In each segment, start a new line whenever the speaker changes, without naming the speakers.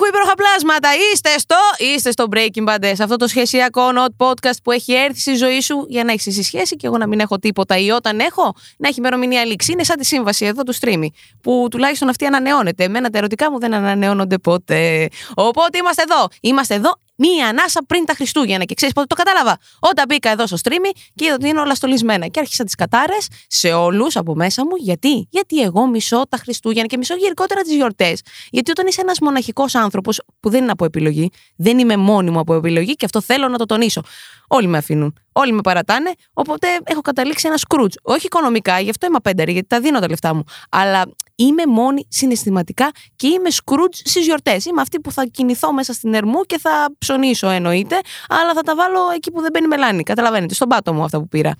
Καλησπέρα από τα χου υπέροχα πλάσματα. Είστε στο, είστε στο Breaking Bad, σε αυτό το σχεσιακό not podcast που έχει έρθει στη ζωή σου για να έχεις εσύ σχέση και εγώ να μην έχω τίποτα ή όταν έχω να έχει ημερομηνία λήξη. Είναι σαν τη σύμβαση εδώ του streamy, που τουλάχιστον αυτή ανανεώνεται. Εμένα τα ερωτικά μου δεν ανανεώνονται ποτέ. Οπότε είμαστε εδώ. Είμαστε εδώ μία ανάσα πριν τα Χριστούγεννα. Και ξέρεις πότε το κατάλαβα; Όταν μπήκα εδώ στο streamy και είδα ότι είναι όλα στολισμένα. Και άρχισα τις κατάρες σε όλους από μέσα μου. Γιατί; Γιατί εγώ μισώ τα Χριστούγεννα και μισώ γενικότερα τις γιορτές. Γιατί όταν είσαι ένας μοναχικός άνθρωπος, που δεν είναι από επιλογή, δεν είμαι μόνη μου από επιλογή και αυτό θέλω να το τονίσω. Όλοι με αφήνουν. Όλοι με παρατάνε. Οπότε έχω καταλήξει ένα σκρούτζ. Όχι οικονομικά, γι' αυτό είμαι απέντερη, γιατί τα δίνω τα λεφτά μου. Αλλά είμαι μόνη συναισθηματικά και είμαι σκρούτζ στις γιορτές. Είμαι αυτή που θα κινηθώ μέσα στην ερμού και θα ψωνίσω εννοείται, αλλά θα τα βάλω εκεί που δεν μπαίνει μελάνη. Καταλαβαίνετε, στον πάτο μου αυτά που πήρα.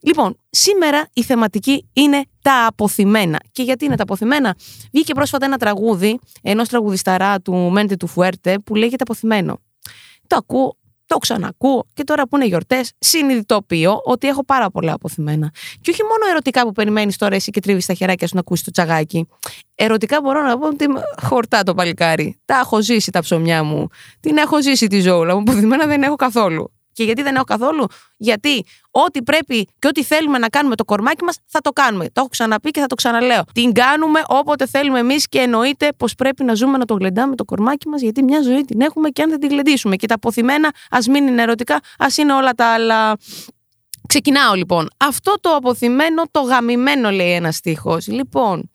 Λοιπόν, σήμερα η θεματική είναι τα αποθυμένα. Και γιατί είναι τα αποθυμένα, βγήκε πρόσφατα ένα τραγούδι ενός τραγουδισταρά του Μέντε του Φουέρτε που λέγεται Αποθυμένο. Το ακούω το ξανακούω και τώρα που είναι γιορτές, συνειδητοποιώ ότι έχω πάρα πολλά αποθυμένα. Και όχι μόνο ερωτικά που περιμένεις τώρα εσύ και τρίβεις τα χεράκια σου να ακούσεις το τσαγάκι. Ερωτικά μπορώ να πω ότι είμαι χορτά το παλικάρι. Τα έχω ζήσει τα ψωμιά μου. Την έχω ζήσει τη ζώουλα μου. Αποθυμένα δεν έχω καθόλου. Και γιατί δεν έχω καθόλου, Γιατί ό,τι πρέπει και ό,τι θέλουμε να κάνουμε το κορμάκι μας θα το κάνουμε. Το έχω ξαναπεί και θα το ξαναλέω. Την κάνουμε όποτε θέλουμε εμείς και εννοείται πως πρέπει να ζούμε να το γλεντάμε το κορμάκι μας, γιατί μια ζωή την έχουμε και αν δεν την γλεντήσουμε. Και τα αποθυμένα, ας μην είναι ερωτικά, ας είναι όλα τα άλλα. Ξεκινάω λοιπόν. Αυτό το αποθυμένο, το γαμημένο λέει ένας στίχος. Λοιπόν,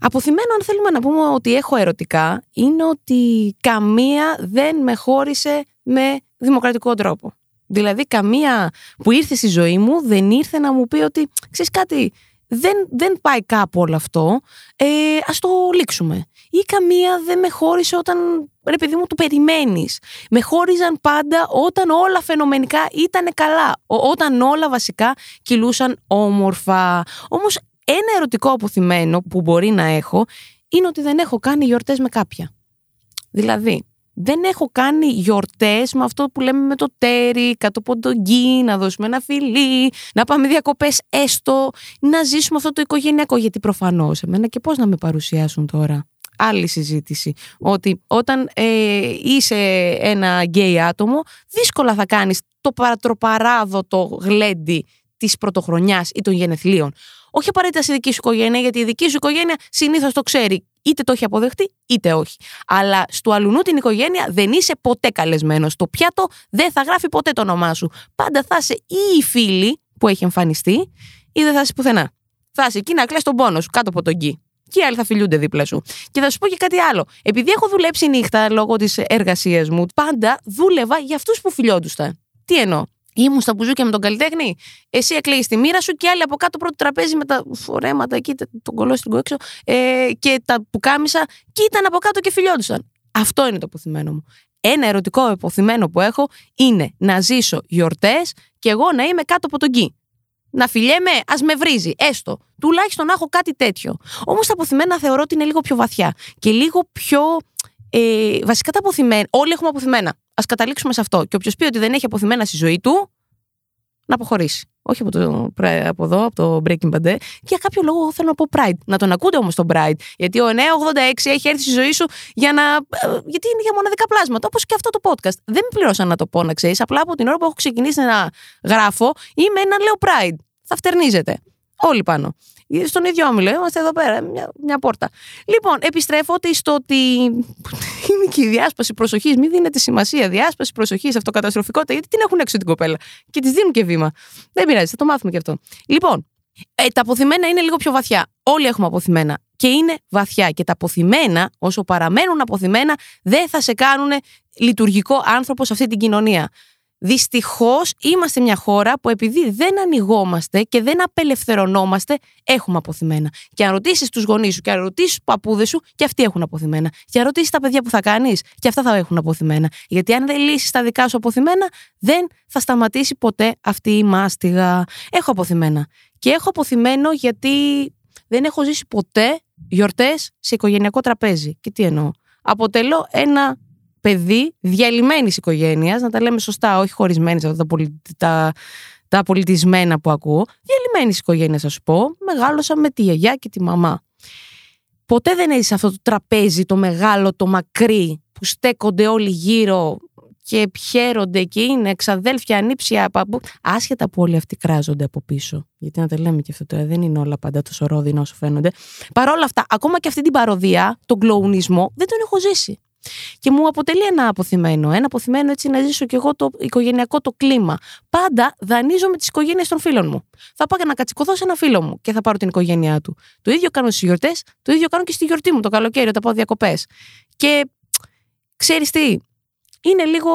αποθυμένο, αν θέλουμε να πούμε ότι έχω ερωτικά, είναι ότι καμία δεν με χώρισε με δημοκρατικό τρόπο. Δηλαδή, καμία που ήρθε στη ζωή μου δεν ήρθε να μου πει ότι ξέρεις κάτι, δεν, δεν πάει κάπου όλο αυτό, ε, ας το λήξουμε. Ή καμία δεν με χώρισε όταν, ρε παιδί μου, το περιμένεις. Με χώριζαν πάντα όταν όλα φαινομενικά ήταν καλά. όταν όλα βασικά κυλούσαν όμορφα. Όμως ένα ερωτικό αποθυμένο που μπορεί να έχω είναι ότι δεν έχω κάνει γιορτές με κάποια. Δηλαδή, δεν έχω κάνει γιορτές με αυτό που λέμε με το τέρι, κάτω από τον γκί, να δώσουμε ένα φιλί, να πάμε διακοπές έστω, να ζήσουμε αυτό το οικογενειακό. Γιατί προφανώς εμένα και πώς να με παρουσιάσουν τώρα; Άλλη συζήτηση. Ότι όταν ε, είσαι ένα γκέι άτομο, δύσκολα θα κάνεις το παρατροπαράδοτο γλέντι της πρωτοχρονιάς ή των γενεθλίων. Όχι απαραίτητα στη δική σου οικογένεια, γιατί η δική σου οικογένεια συνήθως το ξέρει. Είτε το έχει αποδεχτεί, είτε όχι. Αλλά στο αλουνού την οικογένεια δεν είσαι ποτέ καλεσμένος. Το πιάτο δεν θα γράφει ποτέ το όνομά σου. Πάντα θα είσαι ή η φίλη που έχει εμφανιστεί, ή δεν θα είσαι πουθενά. Θα είσαι εκεί να κλαις τον πόνο σου κάτω από τον γκί. Και οι άλλοι θα φιλούνται δίπλα σου. Και θα σου πω και κάτι άλλο. Επειδή έχω δουλέψει νύχτα λόγω της εργασίας μου, πάντα δούλευα για αυτούς που φιλιόντουσαν. Τι εννοώ; Ήμουν στα μπουζούκια με τον καλλιτέχνη. Εσύ εκλέγεις τη μοίρα σου και άλλοι από κάτω πρώτο τραπέζι με τα φορέματα εκεί, τον κολόστιγκο έξω ε, και τα πουκάμισα και ήταν από κάτω και φιλιόντουσαν. Αυτό είναι το αποθυμένο μου. Ένα ερωτικό αποθυμένο που έχω είναι να ζήσω γιορτές και εγώ να είμαι κάτω από τον γκί. Να φιλιέμαι, ας με βρίζει, έστω. Τουλάχιστον να έχω κάτι τέτοιο. Όμως τα αποθυμένα θεωρώ ότι είναι λίγο πιο βαθιά και λίγο πιο. Ε, βασικά τα αποθυμένα. Όλοι έχουμε αποθυμένα. Α καταλήξουμε σε αυτό. Και όποιος πει ότι δεν έχει αποθυμένα στη ζωή του, να αποχωρήσει. Όχι από, το, από εδώ, από το Breaking Bad. Και για κάποιο λόγο θέλω να πω Pride. Να τον ακούτε όμως τον Pride. Γιατί ο 986 έχει έρθει στη ζωή σου για να. Ε, γιατί είναι για μοναδικά πλάσματα. Όπως και αυτό το podcast. Δεν με πληρώσαν να το πω, να ξέρεις. Απλά από την ώρα που έχω ξεκινήσει να γράφω, είμαι ένα λέω Pride. Θα φτερνίζετε. Όλοι πάνω. Στον ίδιο όμιλο, είμαστε εδώ πέρα, μια, μια πόρτα. Λοιπόν, επιστρέφω ότι στο ότι είναι και η διάσπαση προσοχής. Μην δίνετε σημασία. Διάσπαση προσοχής, αυτοκαταστροφικότητα, γιατί την έχουν έξω την κοπέλα. Και της δίνουν και βήμα. Δεν πειράζει, θα το μάθουμε και αυτό. Λοιπόν, ε, τα αποθυμένα είναι λίγο πιο βαθιά. Όλοι έχουμε αποθυμένα. Και είναι βαθιά. Και τα αποθυμένα, όσο παραμένουν αποθυμένα, δεν θα σε κάνουν λειτουργικό άνθρωπο σε αυτή την κοινωνία. Δυστυχώς είμαστε μια χώρα που επειδή δεν ανοιγόμαστε και δεν απελευθερωνόμαστε, έχουμε αποθυμένα. Και αν ρωτήσεις τους γονείς σου και αν ρωτήσεις τους παππούδες σου, και αυτοί έχουν αποθυμένα. Και αν ρωτήσεις τα παιδιά που θα κάνεις, και αυτά θα έχουν αποθυμένα. Γιατί αν δεν λύσεις τα δικά σου αποθυμένα, δεν θα σταματήσει ποτέ αυτή η μάστιγα. Έχω αποθυμένα. Και έχω αποθυμένο γιατί δεν έχω ζήσει ποτέ γιορτές σε οικογενειακό τραπέζι. Και τι εννοώ. Αποτελώ ένα παιδί διαλυμένης οικογένειας, να τα λέμε σωστά, όχι χωρισμένης αυτά τα, τα, τα πολιτισμένα που ακούω. Διαλυμένης οικογένειας, θα σου πω. Μεγάλωσα με τη γιαγιά και τη μαμά. Ποτέ δεν έζησα αυτό το τραπέζι, το μεγάλο, το μακρύ, που στέκονται όλοι γύρω και πιέρονται και είναι εξαδέλφια, ανήψια, παππού. Άσχετα που όλοι αυτοί κράζονται από πίσω. Γιατί να τα λέμε και αυτό τώρα, δεν είναι όλα πάντα τόσο ρόδινα όσο φαίνονται. Παρ' όλα αυτά, ακόμα και αυτή την παροδία, τον κλοουνισμό, δεν τον έχω ζήσει. Και μου αποτελεί ένα αποθυμένο. Ένα αποθυμένο έτσι να ζήσω κι εγώ το οικογενειακό το κλίμα. Πάντα δανείζω με τις οικογένειες των φίλων μου. Θα πάω να κατσικωθώ σε ένα φίλο μου και θα πάρω την οικογένειά του. Το ίδιο κάνω στις γιορτές, το ίδιο κάνω και στη γιορτή μου το καλοκαίρι όταν πάω διακοπές. Και ξέρεις τι, είναι λίγο.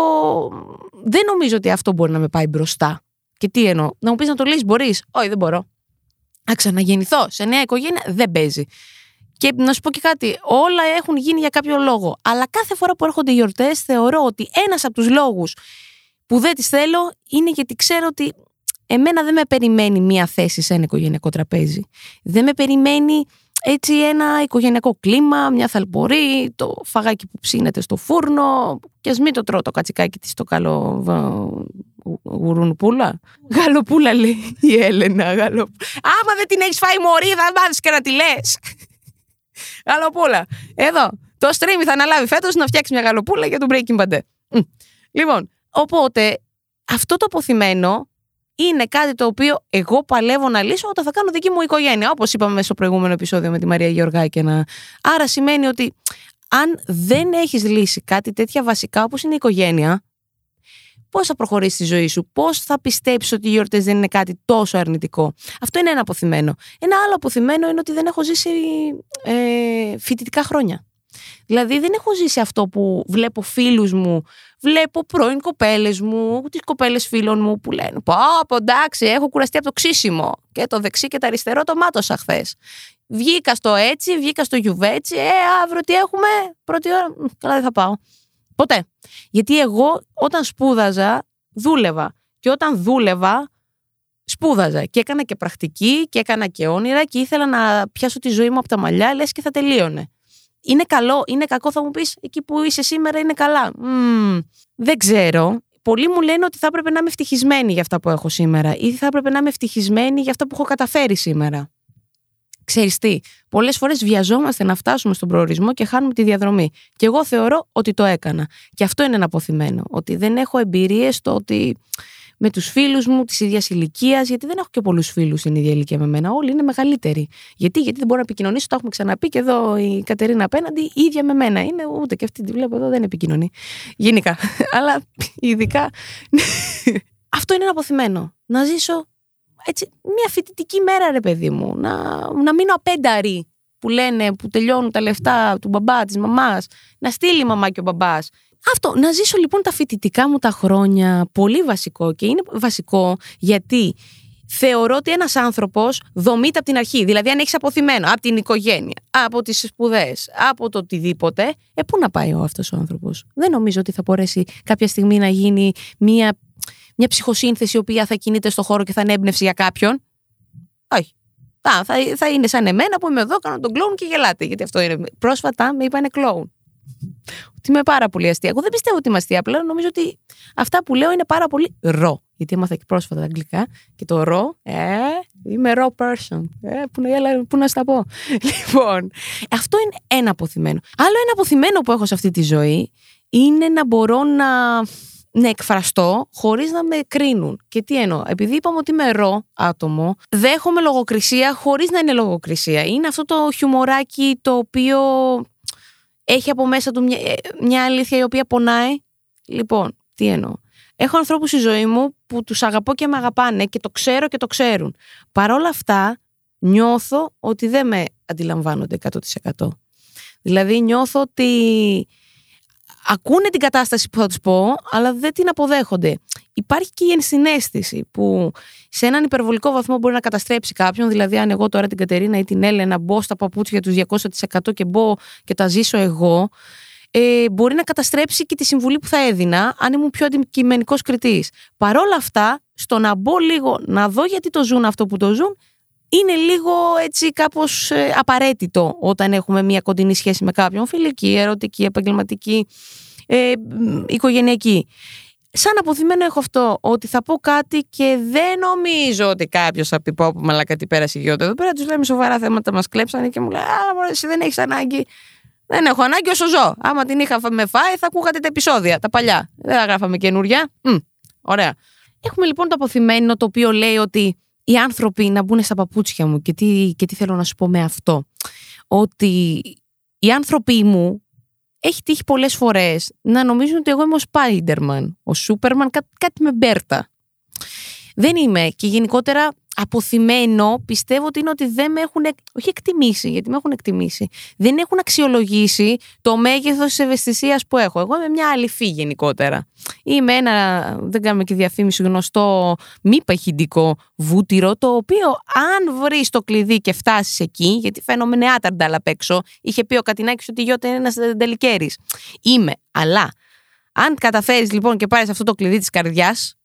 Δεν νομίζω ότι αυτό μπορεί να με πάει μπροστά. Και τι εννοώ, να μου πεις να το λύσεις, μπορείς. Όχι, δεν μπορώ. Να ξαναγεννηθώ σε νέα οικογένεια δεν παίζει. Και να σου πω και κάτι, όλα έχουν γίνει για κάποιο λόγο. Αλλά κάθε φορά που έρχονται οι γιορτές, θεωρώ ότι ένας από τους λόγους που δεν τις θέλω είναι γιατί ξέρω ότι εμένα δεν με περιμένει μία θέση σε ένα οικογενειακό τραπέζι. Δεν με περιμένει έτσι ένα οικογενειακό κλίμα, μια θαλπορή, το φαγάκι που ψήνεται στο φούρνο και ας μην το τρώω το κατσικάκι της στο καλό γουρουνπούλα. Γαλοπούλα λέει η Έλενα. Γαλο... Άμα δεν την έχεις φάει μωρή θα μάθεις και να τη λες. Γαλοπούλα. Εδώ. Το stream θα αναλάβει φέτος να φτιάξει μια γαλοπούλα για τον Breaking Bad. Λοιπόν, οπότε αυτό το αποθυμένο είναι κάτι το οποίο εγώ παλεύω να λύσω όταν θα κάνω δική μου οικογένεια. Όπως είπαμε στο προηγούμενο επεισόδιο με τη Μαρία Γεωργάκη. Να... Άρα σημαίνει ότι αν δεν έχεις λύσει κάτι τέτοια βασικά όπως είναι η οικογένεια, πώς θα προχωρήσει τη ζωή σου, πώς θα πιστέψεις ότι οι γιορτές δεν είναι κάτι τόσο αρνητικό; Αυτό είναι ένα αποθυμένο. Ένα άλλο αποθυμένο είναι ότι δεν έχω ζήσει ε, φοιτητικά χρόνια. Δηλαδή δεν έχω ζήσει αυτό που βλέπω φίλους μου, βλέπω πρώην κοπέλες μου, τις κοπέλες φίλων μου που λένε Πω, πω εντάξει, έχω κουραστεί από το ξύσιμο. Και το δεξί και το αριστερό το μάτωσα χθες. Βγήκα στο έτσι, βγήκα στο γιουβέτσι, ε, αύριο τι έχουμε, πρώτη ώρα, καλά δεν θα πάω. Ποτέ. Γιατί εγώ όταν σπούδαζα, δούλευα. Και όταν δούλευα, σπούδαζα. Και έκανα και πρακτική και έκανα και όνειρα και ήθελα να πιάσω τη ζωή μου από τα μαλλιά, λες και θα τελείωνε. Είναι καλό, είναι κακό, θα μου πεις εκεί που είσαι σήμερα είναι καλά. δεν ξέρω. Πολλοί μου λένε ότι θα έπρεπε να είμαι ευτυχισμένη για αυτά που έχω σήμερα ή θα έπρεπε να είμαι ευτυχισμένη για αυτά που έχω καταφέρει σήμερα. Ξέρεις τι, πολλές φορές βιαζόμαστε να φτάσουμε στον προορισμό και χάνουμε τη διαδρομή. Και εγώ θεωρώ ότι το έκανα. Και αυτό είναι ένα αποθυμένο. Ότι δεν έχω εμπειρίες στο ότι με τους φίλους μου της ίδιας ηλικίας, γιατί δεν έχω και πολλούς φίλους στην ίδια ηλικία με μένα. Όλοι είναι μεγαλύτεροι. Γιατί, γιατί δεν μπορώ να επικοινωνήσω, το έχουμε ξαναπεί και εδώ η Κατερίνα απέναντι, η ίδια με μένα. Είναι ούτε και αυτή τη βλέπω εδώ, δεν επικοινωνεί. Γενικά. Αλλά ειδικά. Αυτό είναι ένα αποθυμένο. Να ζήσω έτσι, μια φοιτητική μέρα, ρε παιδί μου. Να, να μείνω απένταρη που λένε, που τελειώνουν τα λεφτά του μπαμπά, της μαμάς. Να στείλει η μαμά και ο μπαμπάς. Αυτό, να ζήσω λοιπόν τα φοιτητικά μου τα χρόνια, πολύ βασικό και είναι βασικό γιατί θεωρώ ότι ένας άνθρωπος δομείται από την αρχή. Δηλαδή, αν έχεις αποθυμένο από την οικογένεια, από τις σπουδές, από το οτιδήποτε, ε, πού να πάει ο αυτός ο άνθρωπος. Δεν νομίζω ότι θα μπορέσει κάποια στιγμή να γίνει μια, μια ψυχοσύνθεση η οποία θα κινείται στο χώρο και θα είναι έμπνευση για κάποιον. Όχι. Θα, θα, θα είναι σαν εμένα που είμαι εδώ, κάνω τον κλόουν και γελάτε. Γιατί αυτό είναι. Πρόσφατα με είπανε κλόουν ότι είμαι πάρα πολύ αστεία. Εγώ δεν πιστεύω ότι είμαι αστεία. Απλά νομίζω ότι αυτά που λέω είναι πάρα πολύ ρο. Γιατί έμαθα και πρόσφατα τα αγγλικά και το ρο, ε, είμαι raw person. Ε, πού, να, πού να στα πω. Λοιπόν, αυτό είναι ένα αποθυμένο. Άλλο ένα αποθυμένο που έχω σε αυτή τη ζωή είναι να μπορώ να, να εκφραστώ χωρίς να με κρίνουν. Και τι εννοώ, επειδή είπαμε ότι είμαι ρο άτομο, δέχομαι λογοκρισία χωρίς να είναι λογοκρισία. Είναι αυτό το χιουμοράκι το οποίο έχει από μέσα του μια, ε, μια αλήθεια η οποία πονάει. Λοιπόν, τι εννοώ. Έχω ανθρώπους στη ζωή μου που τους αγαπώ και με αγαπάνε και το ξέρω και το ξέρουν. Παρ' όλα αυτά, νιώθω ότι δεν με αντιλαμβάνονται 100%. Δηλαδή, νιώθω ότι ακούνε την κατάσταση που θα τους πω, αλλά δεν την αποδέχονται. υπάρχει και η ενσυναίσθηση που σε έναν υπερβολικό βαθμό μπορεί να καταστρέψει κάποιον. Δηλαδή, αν εγώ τώρα την Κατερίνα ή την Έλενα μπω στα παπούτσια τους 200% και μπω και τα ζήσω εγώ, ε, μπορεί να καταστρέψει και τη συμβουλή που θα έδινα αν ήμουν πιο αντικειμενικός κριτής. Παρόλα αυτά, στο να μπω λίγο να δω γιατί το ζουν αυτό που το ζουν, είναι λίγο έτσι κάπως ε, απαραίτητο όταν έχουμε μια κοντινή σχέση με κάποιον, φιλική, ερωτική, επαγγελματική, ε, οικογενειακή. Σαν αποθυμένο έχω αυτό, ότι θα πω κάτι και δεν νομίζω ότι κάποιος θα πει πω μαλάκα τι πέρασε η γιώτα. Εδώ πέρα τους λέμε σοβαρά θέματα, μας κλέψανε και μου λέει Α, μωρέ, εσύ δεν έχεις ανάγκη. Δεν έχω ανάγκη όσο ζω. Άμα την είχα με φάει, θα ακούγατε τα επεισόδια, τα παλιά. Δεν θα γράφαμε καινούρια. Μ, ωραία. Έχουμε λοιπόν το αποθυμένο το οποίο λέει ότι οι άνθρωποι να μπουν στα παπούτσια μου και τι, και τι θέλω να σου πω με αυτό. Ότι οι άνθρωποι μου έχει τύχει πολλές φορές να νομίζουν ότι εγώ είμαι ο Spider-Man, ο Superman, κάτι με Μπέρτα. Δεν είμαι και γενικότερα αποθυμένο πιστεύω ότι είναι ότι δεν με έχουν, όχι εκτιμήσει, γιατί με έχουν εκτιμήσει, δεν έχουν αξιολογήσει το μέγεθος της ευαισθησίας που έχω. Εγώ είμαι μια αληθή γενικότερα. Είμαι ένα, δεν κάνουμε και διαφήμιση, γνωστό μη παχυντικό βούτυρο, το οποίο αν βρεις το κλειδί και φτάσεις εκεί, γιατί φαίνομαι νεάταρντα απ' έξω, είχε πει ο Κατινάκης ότι γιώτα είναι ένας τελικέρης. Είμαι, αλλά αν καταφέρεις λοιπόν και πάρεις αυτό το κλειδί της καρδιάς,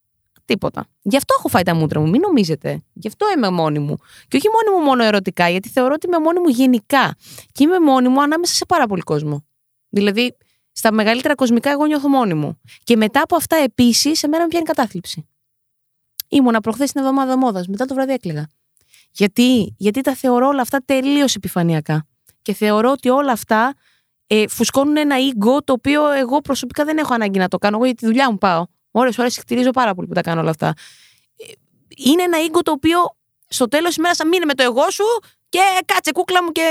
Τίποτα. Γι' αυτό έχω φάει τα μούτρα μου, μην νομίζετε. Γι' αυτό είμαι μόνη μου. Και όχι μόνη μου μόνο ερωτικά, γιατί θεωρώ ότι είμαι μόνη μου γενικά. Και είμαι μόνη μου ανάμεσα σε πάρα πολύ κόσμο. Δηλαδή, στα μεγαλύτερα κοσμικά, εγώ νιώθω μόνη μου. Και μετά από αυτά, επίσης, σε μένα με πιάνει κατάθλιψη. Ήμουνα προχθές την εβδομάδα μόδας. Μετά το βράδυ έκλαιγα. Γιατί, γιατί τα θεωρώ όλα αυτά τελείως επιφανειακά. Και θεωρώ ότι όλα αυτά ε, φουσκώνουν ένα ego το οποίο εγώ προσωπικά δεν έχω ανάγκη να το κάνω. Εγώ για τη δουλειά μου πάω. Ωρε ώρε εκτηρίζω πάρα πολύ που τα κάνω όλα αυτά. Είναι ένα ίγκο το οποίο στο τέλος της ημέρα θα μείνει με το εγώ σου και κάτσε κούκλα μου και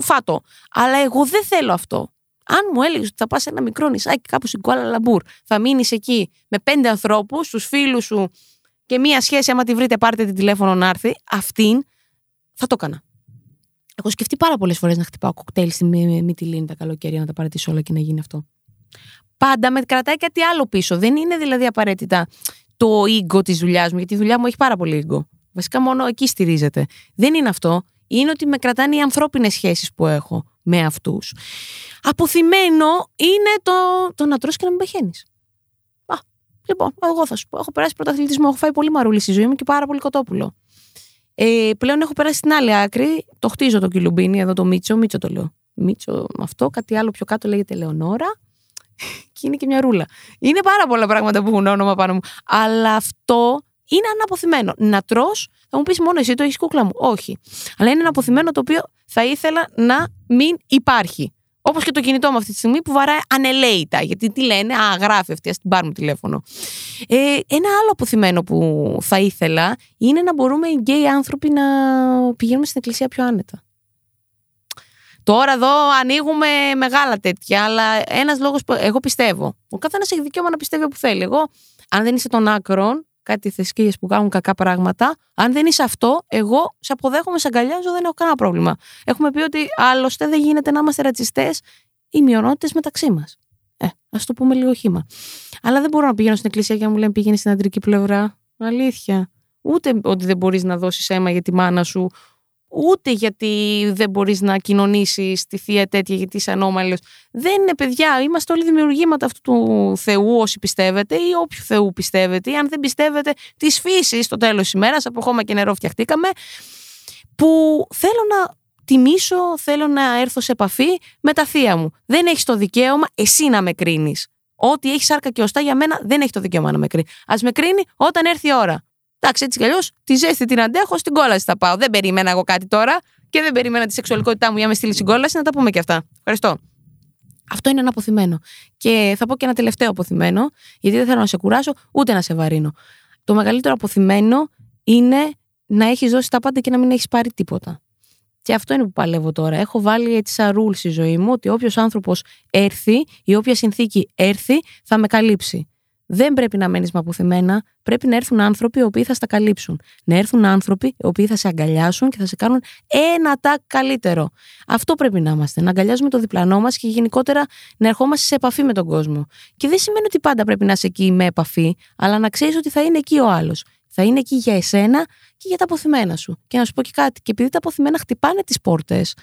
φάτο. Αλλά εγώ δεν θέλω αυτό. Αν μου έλεγες ότι θα πας σε ένα μικρό νησάκι κάπου στην Κουάλα Λαμπούρ, θα μείνεις εκεί με πέντε ανθρώπους, τους φίλους σου και μία σχέση, άμα τη βρείτε, πάρτε την τηλέφωνο να έρθει, αυτήν θα το έκανα. Έχω σκεφτεί πάρα πολλές φορές να χτυπάω κοκτέιλ στη Μυτιλίνη τα καλοκαίρια, να τα παρατήσω όλα και να γίνει αυτό πάντα με κρατάει κάτι άλλο πίσω. Δεν είναι δηλαδή απαραίτητα το ego της δουλειάς μου, γιατί η δουλειά μου έχει πάρα πολύ ego. Βασικά μόνο εκεί στηρίζεται. Δεν είναι αυτό. Είναι ότι με κρατάνε οι ανθρώπινες σχέσεις που έχω με αυτούς. Αποθυμένο είναι το, το να τρώσει και να μην παχαίνεις. Α, λοιπόν, εγώ θα σου πω. Έχω περάσει πρωταθλητισμό, έχω φάει πολύ μαρούλι στη ζωή μου και πάρα πολύ κοτόπουλο. Ε, πλέον έχω περάσει στην άλλη άκρη. Το χτίζω το κιλουμπίνι, εδώ το Μίτσο. Μίτσο το λέω. Μίτσο αυτό. Κάτι άλλο πιο κάτω λέγεται Λεωνόρα και είναι και μια ρούλα. Είναι πάρα πολλά πράγματα που έχουν όνομα πάνω μου. Αλλά αυτό είναι αναποθυμένο. Να τρώ, θα μου πεις μόνο εσύ το έχεις κούκλα μου. Όχι. Αλλά είναι ένα αποθυμένο το οποίο θα ήθελα να μην υπάρχει. Όπως και το κινητό μου αυτή τη στιγμή που βαράει ανελέητα. Γιατί τι λένε, Α, γράφει αυτή, ας την πάρουμε τηλέφωνο. Ε, ένα άλλο αποθυμένο που θα ήθελα είναι να μπορούμε οι γκέι άνθρωποι να πηγαίνουμε στην εκκλησία πιο άνετα. Τώρα εδώ ανοίγουμε μεγάλα τέτοια, αλλά ένας λόγος που εγώ πιστεύω. Ο καθένας έχει δικαίωμα να πιστεύει όπου θέλει. Εγώ, αν δεν είσαι των άκρων, κάτι θρησκείες που κάνουν κακά πράγματα, αν δεν είσαι αυτό, εγώ σε αποδέχομαι, σε αγκαλιάζω, δεν έχω κανένα πρόβλημα. Έχουμε πει ότι άλλωστε δεν γίνεται να είμαστε ρατσιστές ή μειονότητες μεταξύ μας. Ε, ας το πούμε λίγο χήμα. Αλλά δεν μπορώ να πηγαίνω στην εκκλησία και να μου λένε πήγαινε στην αντρική πλευρά. Αλήθεια. Ούτε ότι δεν μπορείς να δώσεις αίμα για τη μάνα σου, ούτε γιατί δεν μπορείς να κοινωνήσεις τη θεία τέτοια γιατί είσαι ανώμαλος. Δεν είναι παιδιά, είμαστε όλοι δημιουργήματα αυτού του Θεού όσοι πιστεύετε ή όποιου Θεού πιστεύετε ή αν δεν πιστεύετε της φύσης στο τέλος της ημέρας, από χώμα και νερό φτιαχτήκαμε, που θέλω να τιμήσω, θέλω να έρθω σε επαφή με τα θεία μου. Δεν έχεις το δικαίωμα εσύ να με κρίνεις. Ό,τι έχεις σάρκα και οστά για μένα δεν έχει το δικαίωμα να με κρίνει. Α με κρίνει όταν έρθει η ώρα. Εντάξει, έτσι κι αλλιώς τη ζέστη την αντέχω, στην κόλαση θα πάω. Δεν περίμενα εγώ κάτι τώρα και δεν περίμενα τη σεξουαλικότητά μου για να με στείλει στην κόλαση, να τα πούμε και αυτά. Ευχαριστώ. Αυτό είναι ένα αποθυμένο. Και θα πω και ένα τελευταίο αποθυμένο, γιατί δεν θέλω να σε κουράσω ούτε να σε βαρύνω. Το μεγαλύτερο αποθυμένο είναι να έχεις δώσει τα πάντα και να μην έχεις πάρει τίποτα. Και αυτό είναι που παλεύω τώρα. Έχω βάλει έτσι σαν ρούλ στη ζωή μου ότι όποιος άνθρωπος έρθει ή όποια συνθήκη έρθει θα με καλύψει Δεν πρέπει να μένεις με αποθυμένα. Πρέπει να έρθουν άνθρωποι οι οποίοι θα στα καλύψουν. Να έρθουν άνθρωποι οι οποίοι θα σε αγκαλιάσουν και θα σε κάνουν ένα τάκ καλύτερο. Αυτό πρέπει να είμαστε. Να αγκαλιάζουμε το διπλανό μας και γενικότερα να ερχόμαστε σε επαφή με τον κόσμο. Και δεν σημαίνει ότι πάντα πρέπει να είσαι εκεί με επαφή, αλλά να ξέρεις ότι θα είναι εκεί ο άλλος. Θα είναι εκεί για εσένα και για τα αποθυμένα σου. Και να σου πω και κάτι. Και επειδή τα αποθυμένα χτυπάνε τις πόρτες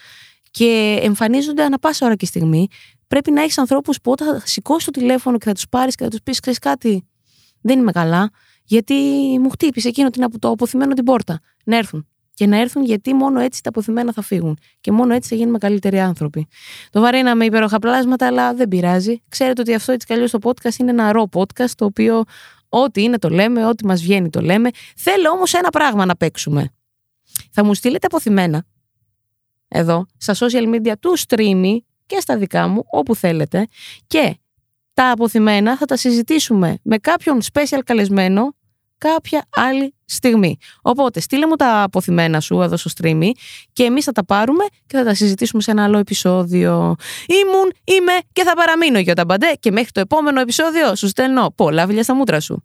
και εμφανίζονται ανα πάσα ώρα και στιγμή, πρέπει να έχεις ανθρώπους που όταν θα σηκώσεις το τηλέφωνο και θα τους πάρεις και θα τους πεις: Ξέρεις κάτι, δεν είμαι καλά, γιατί μου χτύπησε εκείνο την, το αποθυμένο την πόρτα. Να έρθουν. Και να έρθουν γιατί μόνο έτσι τα αποθυμένα θα φύγουν. Και μόνο έτσι θα γίνουμε καλύτεροι άνθρωποι. Το βαρύναμε υπέροχα πλάσματα, αλλά δεν πειράζει. Ξέρετε ότι αυτό έτσι καλώ το podcast είναι ένα ρο podcast, το οποίο ό,τι είναι το λέμε, ό,τι μας βγαίνει το λέμε. Θέλω όμως ένα πράγμα να παίξουμε. Θα μου στείλετε αποθυμένα εδώ στα social media του streamy και στα δικά μου, όπου θέλετε. Και τα αποθυμένα θα τα συζητήσουμε με κάποιον special καλεσμένο κάποια άλλη στιγμή. Οπότε στείλε μου τα αποθυμένα σου εδώ στο streamy και εμείς θα τα πάρουμε και θα τα συζητήσουμε σε ένα άλλο επεισόδιο. Ήμουν, είμαι και θα παραμείνω για τα μπαντέ και μέχρι το επόμενο επεισόδιο σου στέλνω πολλά βιλιά στα μούτρα σου.